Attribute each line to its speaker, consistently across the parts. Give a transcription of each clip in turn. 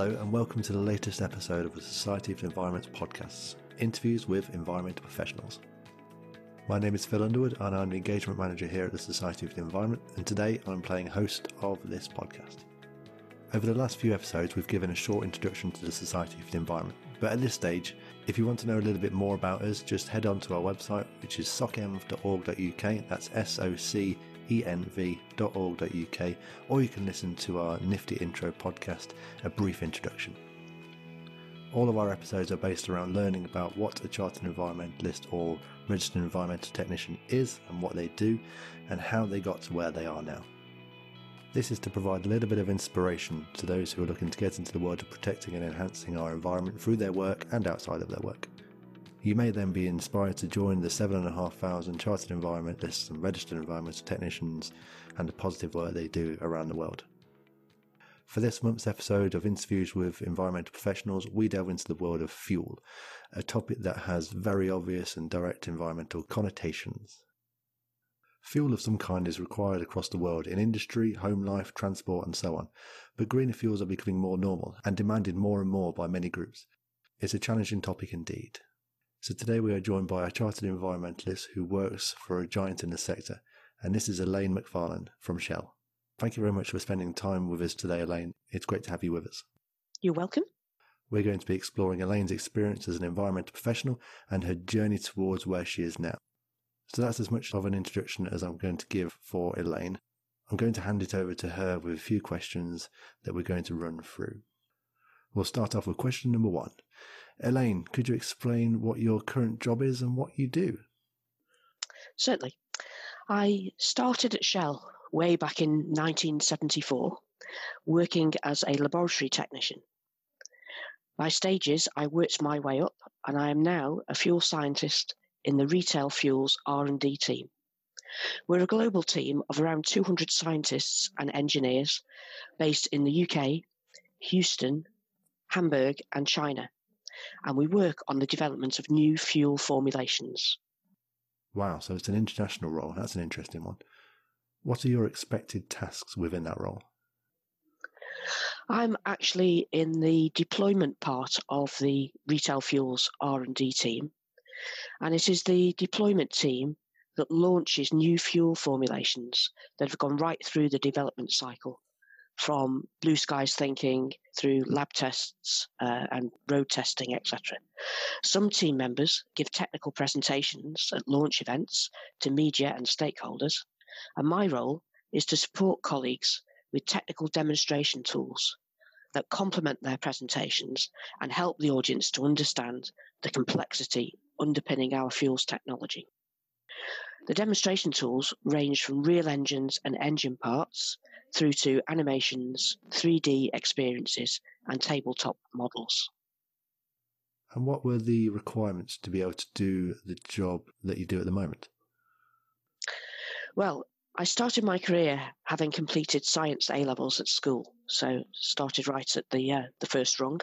Speaker 1: Hello, and welcome to the latest episode of the Society of the Environment podcasts interviews with environmental professionals. My name is Phil Underwood, and I'm the engagement manager here at the Society of the Environment, and today I'm playing host of this podcast. Over the last few episodes, we've given a short introduction to the Society of the Environment, but at this stage, if you want to know a little bit more about us, just head on to our website, which is socenv.org.uk. That's S O C E N V.org.uk, or you can listen to our nifty intro podcast, A Brief Introduction. All of our episodes are based around learning about what a chartered environmentalist or registered environmental technician is and what they do, and how they got to where they are now. This is to provide a little bit of inspiration to those who are looking to get into the world of protecting and enhancing our environment through their work and outside of their work. You may then be inspired to join the 7,500 chartered environmentalists and registered environmental technicians and the positive work they do around the world. For this month's episode of interviews with environmental professionals, we delve into the world of fuel, a topic that has very obvious and direct environmental connotations. Fuel of some kind is required across the world in industry, home life, transport, and so on, but greener fuels are becoming more normal and demanded more and more by many groups. It's a challenging topic indeed. So today we are joined by a chartered environmentalist who works for a giant in the sector, and this is Elaine McFarland from Shell. Thank you very much for spending time with us today, Elaine. It's great to have you with us.
Speaker 2: You're welcome.
Speaker 1: We're going to be exploring Elaine's experience as an environmental professional and her journey towards where she is now. So that's as much of an introduction as I'm going to give for Elaine. I'm going to hand it over to her with a few questions that we're going to run through. We'll start off with question number one. Elaine, could you explain what your current job is and what you do?
Speaker 2: Certainly. I started at Shell way back in 1974, working as a laboratory technician. By stages, I worked my way up, and I am now a fuel scientist in the retail fuels R&D team. We're a global team of around 200 scientists and engineers based in the UK, Houston, Hamburg, and China, and we work on the development of new fuel formulations.
Speaker 1: Wow, so it's an international role. That's an interesting one. What are your expected tasks within that role?
Speaker 2: I'm actually in the deployment part of the retail fuels R&D team, and it is the deployment team that launches new fuel formulations that have gone right through the development cycle, from blue skies thinking through lab tests uh, and road testing, etc. Some team members give technical presentations at launch events to media and stakeholders, and my role is to support colleagues with technical demonstration tools that complement their presentations and help the audience to understand the complexity underpinning our fuels technology. The demonstration tools range from real engines and engine parts through to animations, 3D experiences, and tabletop models.
Speaker 1: And what were the requirements to be able to do the job that you do at the moment?
Speaker 2: Well, I started my career having completed science A levels at school, so started right at the uh, the first rung.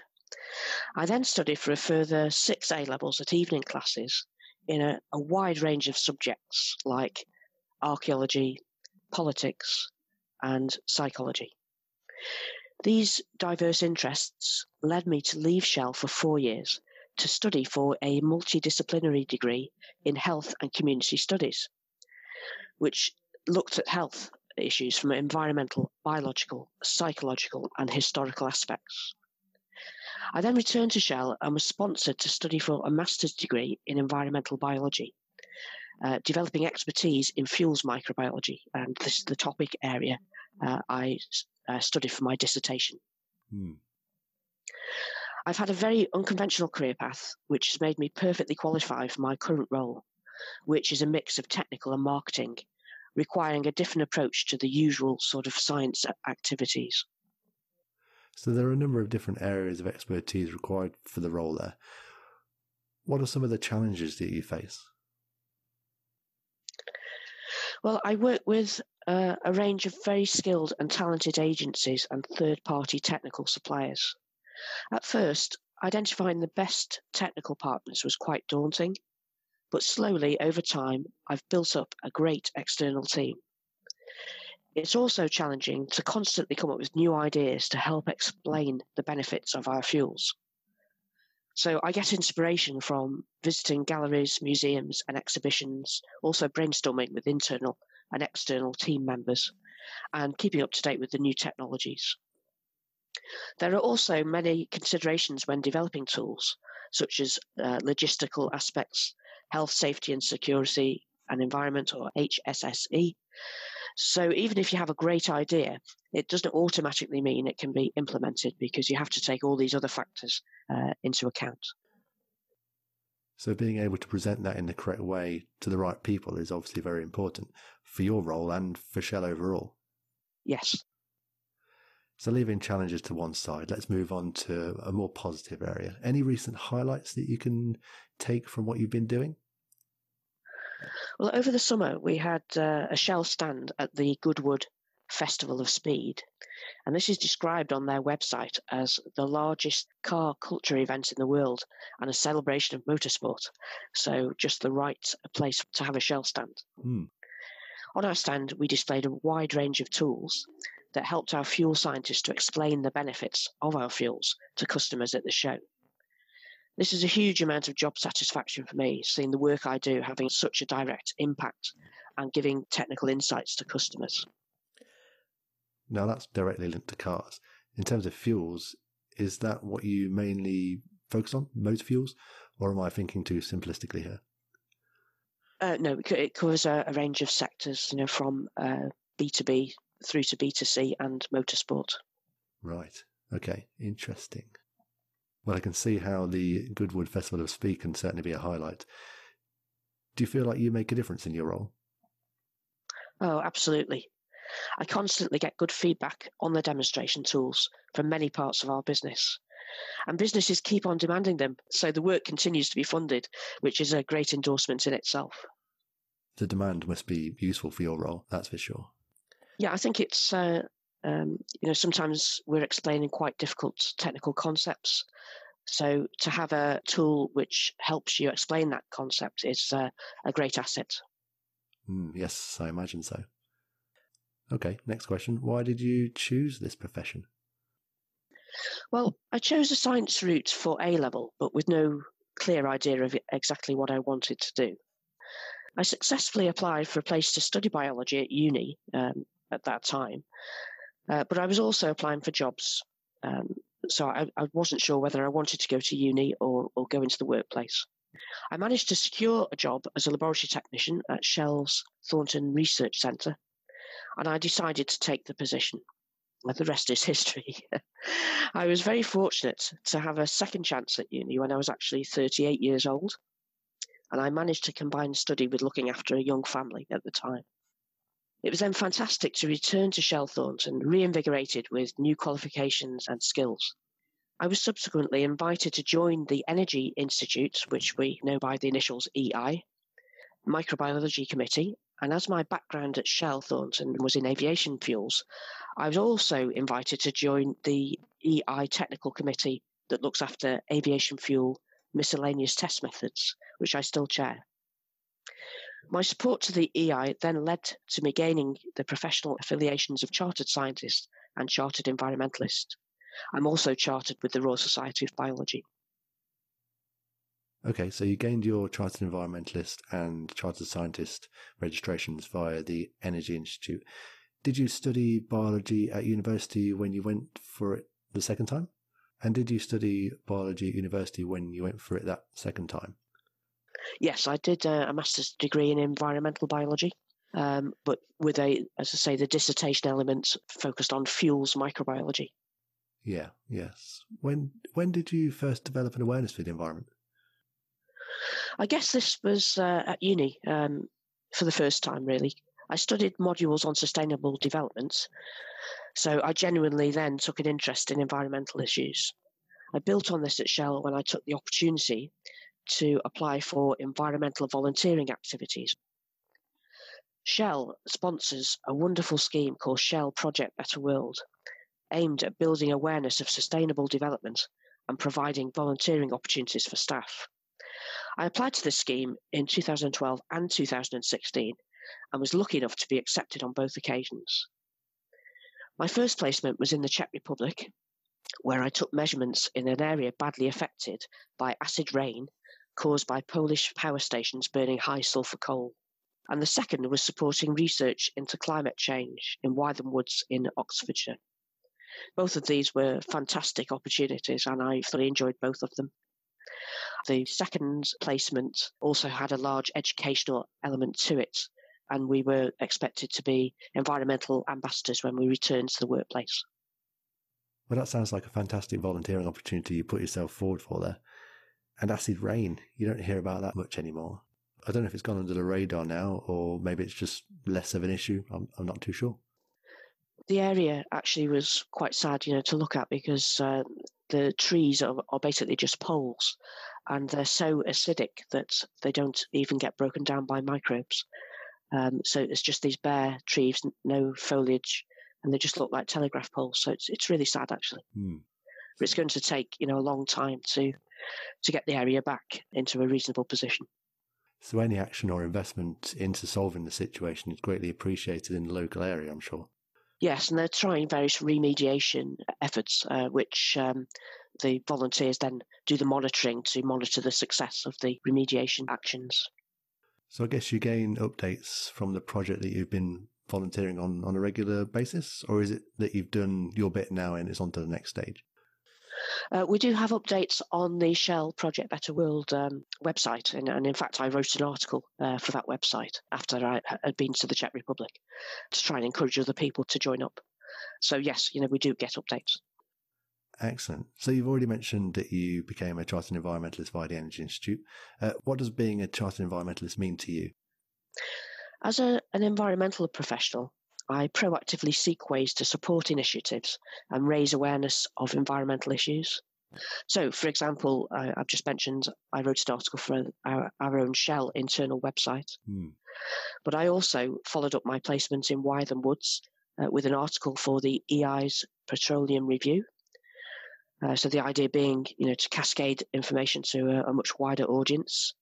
Speaker 2: I then studied for a further six A levels at evening classes in a, a wide range of subjects like archaeology, politics, and psychology. These diverse interests led me to leave Shell for four years to study for a multidisciplinary degree in health and community studies which looked at health issues from environmental, biological, psychological, and historical aspects. I then returned to Shell and was sponsored to study for a master's degree in environmental biology, uh, developing expertise in fuels microbiology, and this is the topic area uh, I uh, studied for my dissertation. Hmm. I've had a very unconventional career path, which has made me perfectly qualified for my current role which is a mix of technical and marketing, requiring a different approach to the usual sort of science activities.
Speaker 1: So there are a number of different areas of expertise required for the role there. What are some of the challenges that you face?
Speaker 2: Well, I work with uh, a range of very skilled and talented agencies and third party technical suppliers. At first, identifying the best technical partners was quite daunting but slowly over time, I've built up a great external team. It's also challenging to constantly come up with new ideas to help explain the benefits of our fuels. So I get inspiration from visiting galleries, museums, and exhibitions, also brainstorming with internal and external team members, and keeping up to date with the new technologies. There are also many considerations when developing tools, such as uh, logistical aspects, health, safety, and security, and environment, or HSSE. So even if you have a great idea, it doesn't automatically mean it can be implemented because you have to take all these other factors uh, into account.
Speaker 1: So being able to present that in the correct way to the right people is obviously very important for your role and for Shell overall.
Speaker 2: Yes.
Speaker 1: So leaving challenges to one side, let's move on to a more positive area. Any recent highlights that you can take from what you've been doing?
Speaker 2: Well, over the summer, we had uh, a Shell stand at the Goodwood Festival of Speed. And this is described on their website as the largest car culture event in the world and a celebration of motorsport. So, just the right place to have a Shell stand.
Speaker 1: Mm.
Speaker 2: On our stand, we displayed a wide range of tools that helped our fuel scientists to explain the benefits of our fuels to customers at the show. This is a huge amount of job satisfaction for me, seeing the work I do having such a direct impact and giving technical insights to customers.
Speaker 1: Now that's directly linked to cars. In terms of fuels, is that what you mainly focus on, motor fuels, or am I thinking too simplistically here?
Speaker 2: Uh, no, it covers a, a, range of sectors, you know, from uh, B2B through to B2C and motorsport.
Speaker 1: Right. Okay. Interesting. Well, I can see how the Goodwood Festival of Speed can certainly be a highlight. Do you feel like you make a difference in your role?
Speaker 2: Oh, absolutely. I constantly get good feedback on the demonstration tools from many parts of our business. And businesses keep on demanding them, so the work continues to be funded, which is a great endorsement in itself.
Speaker 1: The demand must be useful for your role, that's for sure.
Speaker 2: Yeah, I think it's, uh, um, you know, sometimes we're explaining quite difficult technical concepts. So to have a tool which helps you explain that concept is uh, a great asset.
Speaker 1: Mm, yes, I imagine so. Okay, next question. Why did you choose this profession?
Speaker 2: Well, I chose a science route for A level, but with no clear idea of exactly what I wanted to do. I successfully applied for a place to study biology at uni um, at that time, uh, but I was also applying for jobs. Um, so I, I, wasn't sure whether I wanted to go to uni or, or go into the workplace. I managed to secure a job as a laboratory technician at Shell's Thornton Research Centre and I decided to take the position. The rest is history. I was very fortunate to have a second chance at uni when I was actually 38 years old, and I managed to combine study with looking after a young family at the time. It was then fantastic to return to Shell Thornton, reinvigorated with new qualifications and skills. I was subsequently invited to join the Energy Institute, which we know by the initials EI, Microbiology Committee, and as my background at Shell Thornton was in aviation fuels, I was also invited to join the EI technical committee that looks after aviation fuel miscellaneous test methods, which I still chair. My support to the EI then led to me gaining the professional affiliations of chartered scientist and chartered environmentalist. I'm also chartered with the Royal Society of Biology.
Speaker 1: Okay, so you gained your chartered environmentalist and chartered scientist registrations via the Energy Institute. Did you study biology at university when you went for it the second time? And did you study biology at university when you went for it that second time?
Speaker 2: Yes, I did a, a master's degree in environmental biology, um, but with a, as I say, the dissertation element focused on fuels microbiology.
Speaker 1: Yeah, yes. When when did you first develop an awareness for the environment?
Speaker 2: I guess this was uh, at uni um, for the first time, really. I studied modules on sustainable development, so I genuinely then took an interest in environmental issues. I built on this at Shell when I took the opportunity to apply for environmental volunteering activities. Shell sponsors a wonderful scheme called Shell Project Better World, aimed at building awareness of sustainable development and providing volunteering opportunities for staff. I applied to this scheme in 2012 and 2016 and was lucky enough to be accepted on both occasions. My first placement was in the Czech Republic, where I took measurements in an area badly affected by acid rain caused by Polish power stations burning high sulphur coal. And the second was supporting research into climate change in Wytham Woods in Oxfordshire. Both of these were fantastic opportunities, and I thoroughly enjoyed both of them. The second placement also had a large educational element to it, and we were expected to be environmental ambassadors when we returned to the workplace.
Speaker 1: Well, that sounds like a fantastic volunteering opportunity you put yourself forward for there. And acid rain, you don't hear about that much anymore. I don't know if it's gone under the radar now, or maybe it's just less of an issue. I'm, I'm not too sure.
Speaker 2: The area actually was quite sad, you know, to look at because uh, the trees are, are basically just poles, and they're so acidic that they don't even get broken down by microbes. Um, so it's just these bare trees, no foliage, and they just look like telegraph poles. So it's it's really sad actually.
Speaker 1: Hmm.
Speaker 2: But it's going to take you know a long time to to get the area back into a reasonable position.
Speaker 1: So any action or investment into solving the situation is greatly appreciated in the local area, I'm sure.
Speaker 2: Yes, and they're trying various remediation efforts, uh, which um, the volunteers then do the monitoring to monitor the success of the remediation actions.
Speaker 1: So I guess you gain updates from the project that you've been volunteering on on a regular basis, or is it that you've done your bit now and it's on to the next stage?
Speaker 2: Uh, we do have updates on the Shell Project Better World um, website, and, and, in fact, I wrote an article uh, for that website after I had been to the Czech Republic to try and encourage other people to join up. So yes, you know we do get updates.
Speaker 1: Excellent. So you've already mentioned that you became a chartered environmentalist via the Energy Institute. Uh, what does being a chartered environmentalist mean to you?
Speaker 2: As a, an environmental professional, I proactively seek ways to support initiatives and raise awareness of environmental issues. So, for example, I, have just mentioned I wrote an article for our, our own Shell internal website,
Speaker 1: hmm.
Speaker 2: but I also followed up my placement in Wytham Woods uh, with an article for the EI's Petroleum Review. Uh, so the idea being, you know, to cascade information to a, a much wider audience.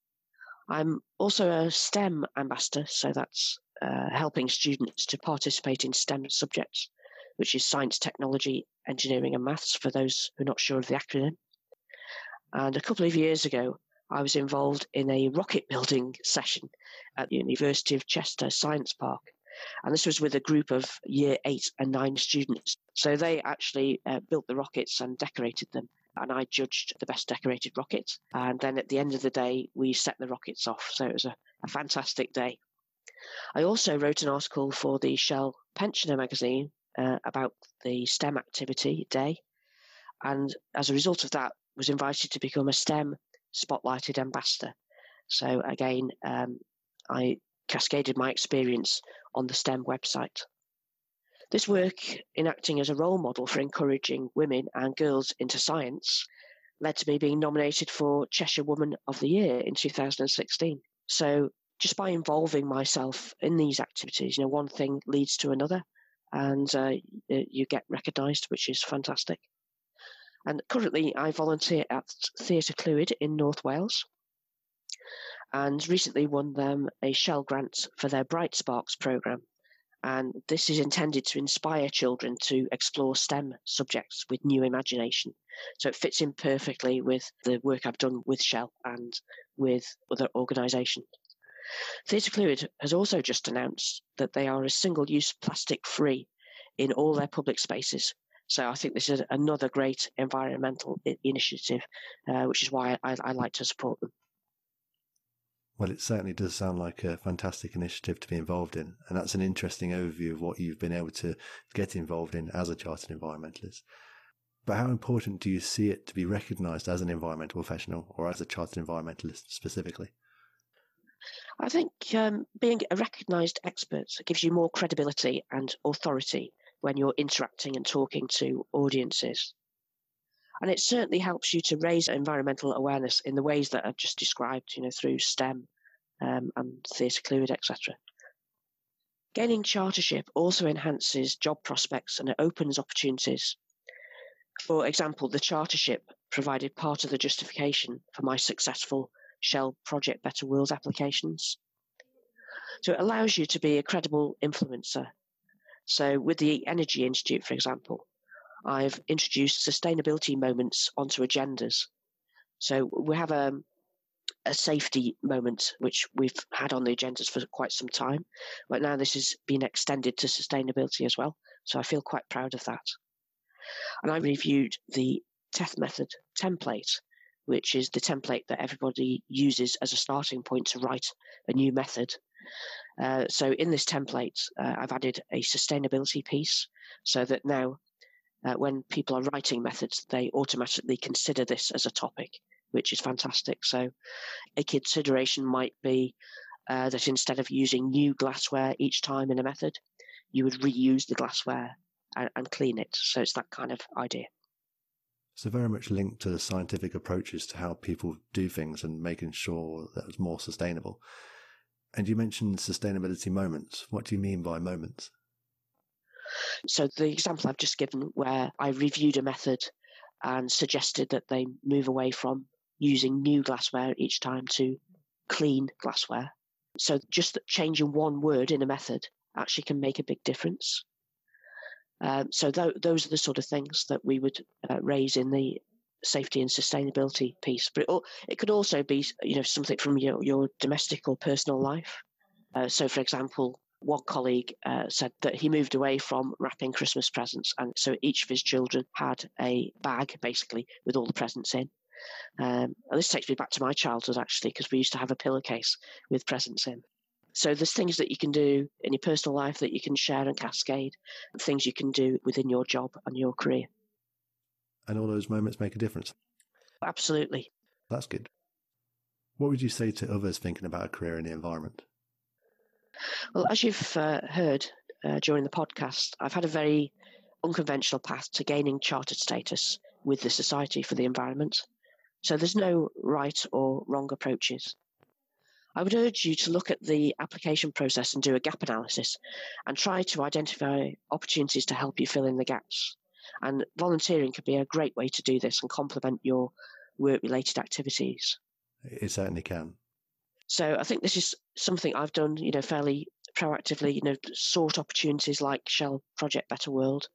Speaker 2: I'm also a STEM ambassador, so that's uh, helping students to participate in STEM subjects, which is science, technology, engineering, and maths for those who are not sure of the acronym. And a couple of years ago, I was involved in a rocket building session at the University of Chester Science Park. And this was with a group of year eight and nine students. So they actually uh, built the rockets and decorated them. And I judged the best decorated rocket. And then at the end of the day, we set the rockets off. So it was a, a fantastic day. I also wrote an article for the Shell Pensioner magazine uh, about the STEM activity day, and as a result of that, was invited to become a STEM spotlighted ambassador. So again, um, I cascaded my experience on the STEM website. This work in acting as a role model for encouraging women and girls into science led to me being nominated for Cheshire Woman of the Year in 2016. So just by involving myself in these activities, you know, one thing leads to another, and uh, you get recognised, which is fantastic. And currently, I volunteer at Theatre Clwyd in North Wales, and recently won them a Shell grant for their Bright Sparks programme. And this is intended to inspire children to explore STEM subjects with new imagination. So it fits in perfectly with the work I've done with Shell and with other organisations. Theatre Clwyd has also just announced that they are a single use plastic free in all their public spaces. So I think this is another great environmental initiative, uh, which is why I, I like to support them.
Speaker 1: Well, it certainly does sound like a fantastic initiative to be involved in. And that's an interesting overview of what you've been able to get involved in as a chartered environmentalist. But how important do you see it to be recognised as an environmental professional or as a chartered environmentalist specifically?
Speaker 2: I think um, being a recognised expert gives you more credibility and authority when you're interacting and talking to audiences. And it certainly helps you to raise environmental awareness in the ways that I've just described, you know, through STEM um, and Theatre Clwyd, etc. Gaining chartership also enhances job prospects and it opens opportunities. For example, the chartership provided part of the justification for my successful Shell Project Better World applications. So it allows you to be a credible influencer. So, with the Energy Institute, for example, I've introduced sustainability moments onto agendas. So, we have a, a safety moment which we've had on the agendas for quite some time, but now this has been extended to sustainability as well. So, I feel quite proud of that. And I reviewed the TETH method template, which is the template that everybody uses as a starting point to write a new method. Uh, so in this template, uh, I've added a sustainability piece so that now uh, when people are writing methods, they automatically consider this as a topic, which is fantastic. So a consideration might be uh, that instead of using new glassware each time in a method, you would reuse the glassware and, and clean it. So it's that kind of idea.
Speaker 1: So very much linked to the scientific approaches to how people do things and making sure that it's more sustainable. And you mentioned sustainability moments. What do you mean by moments?
Speaker 2: So, the example I've just given, where I reviewed a method and suggested that they move away from using new glassware each time to clean glassware. So, just changing one word in a method actually can make a big difference. Um, so, th- those are the sort of things that we would uh, raise in the safety and sustainability piece. But it, it could also be, you know, something from your, your domestic or personal life. Uh, so, for example, one colleague uh, said that he moved away from wrapping Christmas presents, and so each of his children had a bag basically with all the presents in. Um, and this takes me back to my childhood actually, because we used to have a pillowcase with presents in. So there's things that you can do in your personal life that you can share and cascade, and things you can do within your job and your career
Speaker 1: and all those moments make a difference.
Speaker 2: Absolutely.
Speaker 1: That's good. What would you say to others thinking about a career in the environment?
Speaker 2: Well, as you've uh, heard uh, during the podcast, I've had a very unconventional path to gaining chartered status with the Society for the Environment. So there's no right or wrong approaches. I would urge you to look at the application process and do a gap analysis and try to identify opportunities to help you fill in the gaps. And volunteering could be a great way to do this and complement your work related activities.
Speaker 1: It certainly can.
Speaker 2: So I think this is something I've done, you know, fairly proactively, you know, sought opportunities like Shell Project Better World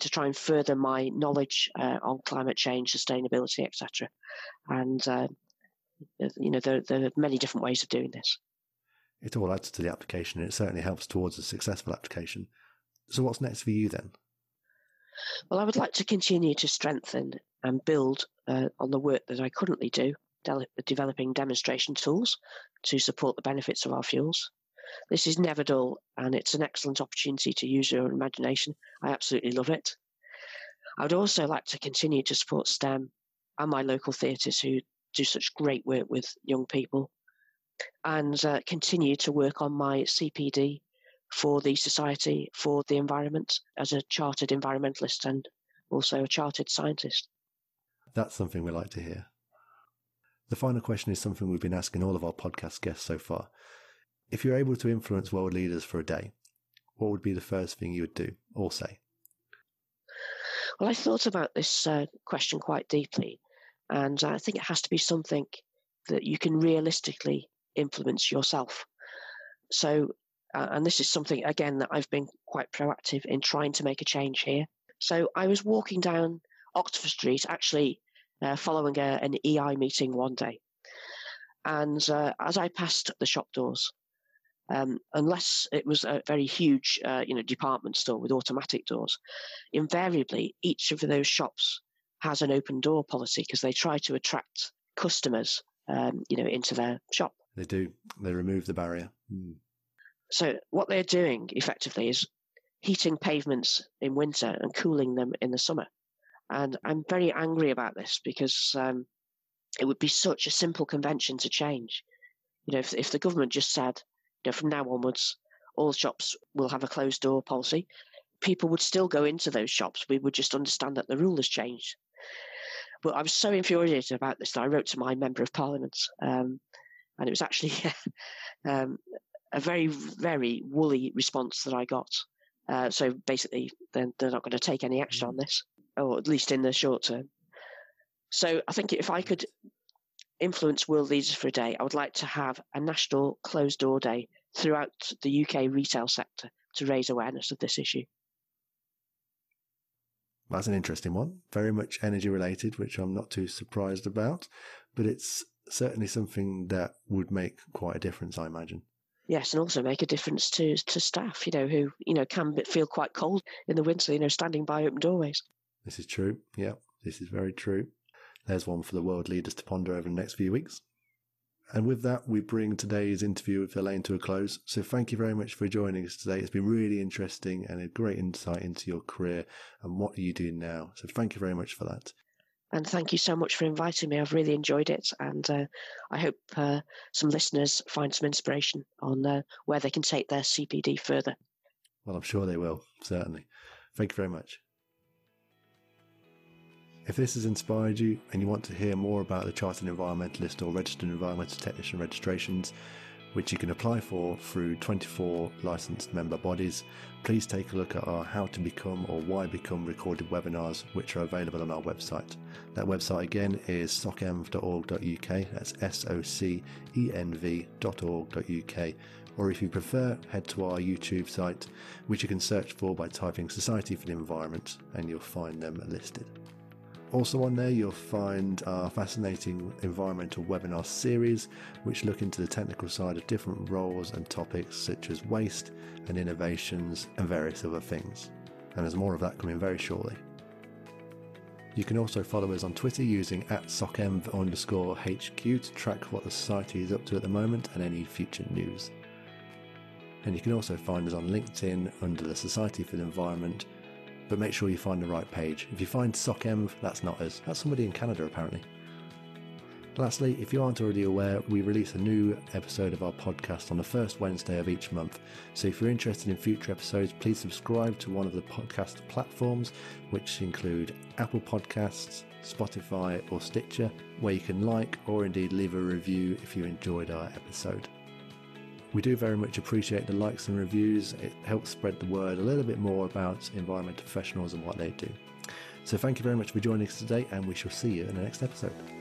Speaker 2: to try and further my knowledge uh, on climate change, sustainability, etc. And uh, you know, there, there, are many different ways of doing this.
Speaker 1: It all adds to the application, and it certainly helps towards a successful application. So, what's next for you then?
Speaker 2: Well, I would like to continue to strengthen and build uh, on the work that I currently do, de- developing demonstration tools to support the benefits of our fuels. This is never dull, and it's an excellent opportunity to use your imagination. I absolutely love it. I would also like to continue to support STEM and my local theatres who do such great work with young people, and uh, continue to work on my CPD for the Society for the Environment as a chartered environmentalist and also a chartered scientist.
Speaker 1: That's something we like to hear. The final question is something we've been asking all of our podcast guests so far. If you're able to influence world leaders for a day, what would be the first thing you would do or say?
Speaker 2: Well, I thought about this uh, question quite deeply, and I think it has to be something that you can realistically influence yourself. So, uh, and this is something, again, that I've been quite proactive in trying to make a change here. So I was walking down Oxford Street, actually uh, following a, an EI meeting one day. And uh, as I passed the shop doors, um, unless it was a very huge, uh, you know, department store with automatic doors, invariably each of those shops has an open door policy because they try to attract customers, um, you know, into their shop.
Speaker 1: They do. They remove the barrier. Mm.
Speaker 2: So what they're doing effectively is heating pavements in winter and cooling them in the summer. And I'm very angry about this because um, it would be such a simple convention to change. You know, if, if the government just said, you know, from now onwards, all shops will have a closed door policy, people would still go into those shops. We would just understand that the rule has changed. But I was so infuriated about this that I wrote to my member of parliament, um, and it was actually um, a very, very woolly response that I got. Uh, so basically, they're, they're not going to take any action on mm. this, or at least in the short term. So I think if I could influence world leaders for a day, I would like to have a national closed door day throughout the UK retail sector, to raise awareness of this issue.
Speaker 1: That's an interesting one. Very much energy related, which I'm not too surprised about, but it's certainly something that would make quite a difference, I imagine.
Speaker 2: Yes, and also make a difference to to staff, you know, who you know can feel quite cold in the winter, you know, standing by open doorways.
Speaker 1: This is true. Yeah, this is very true. There's one for the world leaders to ponder over the next few weeks. And with that, we bring today's interview with Elaine to a close. So thank you very much for joining us today. It's been really interesting and a great insight into your career and what you do now. So thank you very much for that.
Speaker 2: And thank you so much for inviting me. I've really enjoyed it. And uh, I hope uh, some listeners find some inspiration on uh, where they can take their CPD further.
Speaker 1: Well, I'm sure they will, certainly. Thank you very much. If this has inspired you and you want to hear more about the Chartered Environmentalist or Registered Environmental Technician registrations, which you can apply for through 24 licensed member bodies, please take a look at our How to Become or Why Become recorded webinars, which are available on our website. That website again is socenv.org.uk, that's S O C E N V.org.uk. Or if you prefer, head to our YouTube site, which you can search for by typing Society for the Environment, and you'll find them listed. Also, on there, you'll find our fascinating environmental webinar series, which look into the technical side of different roles and topics such as waste and innovations and various other things. And there's more of that coming very shortly. You can also follow us on Twitter using at SOCENV underscore HQ to track what the Society is up to at the moment and any future news. And you can also find us on LinkedIn under the Society for the Environment but make sure you find the right page. If you find SOCENV, that's not us. That's somebody in Canada, apparently. Lastly, if you aren't already aware, we release a new episode of our podcast on the first Wednesday of each month. So if you're interested in future episodes, please subscribe to one of the podcast platforms, which include Apple Podcasts, Spotify, or Stitcher, where you can like or indeed leave a review if you enjoyed our episode. We do very much appreciate the likes and reviews. It helps spread the word a little bit more about environmental professionals and what they do. So thank you very much for joining us today, and we shall see you in the next episode.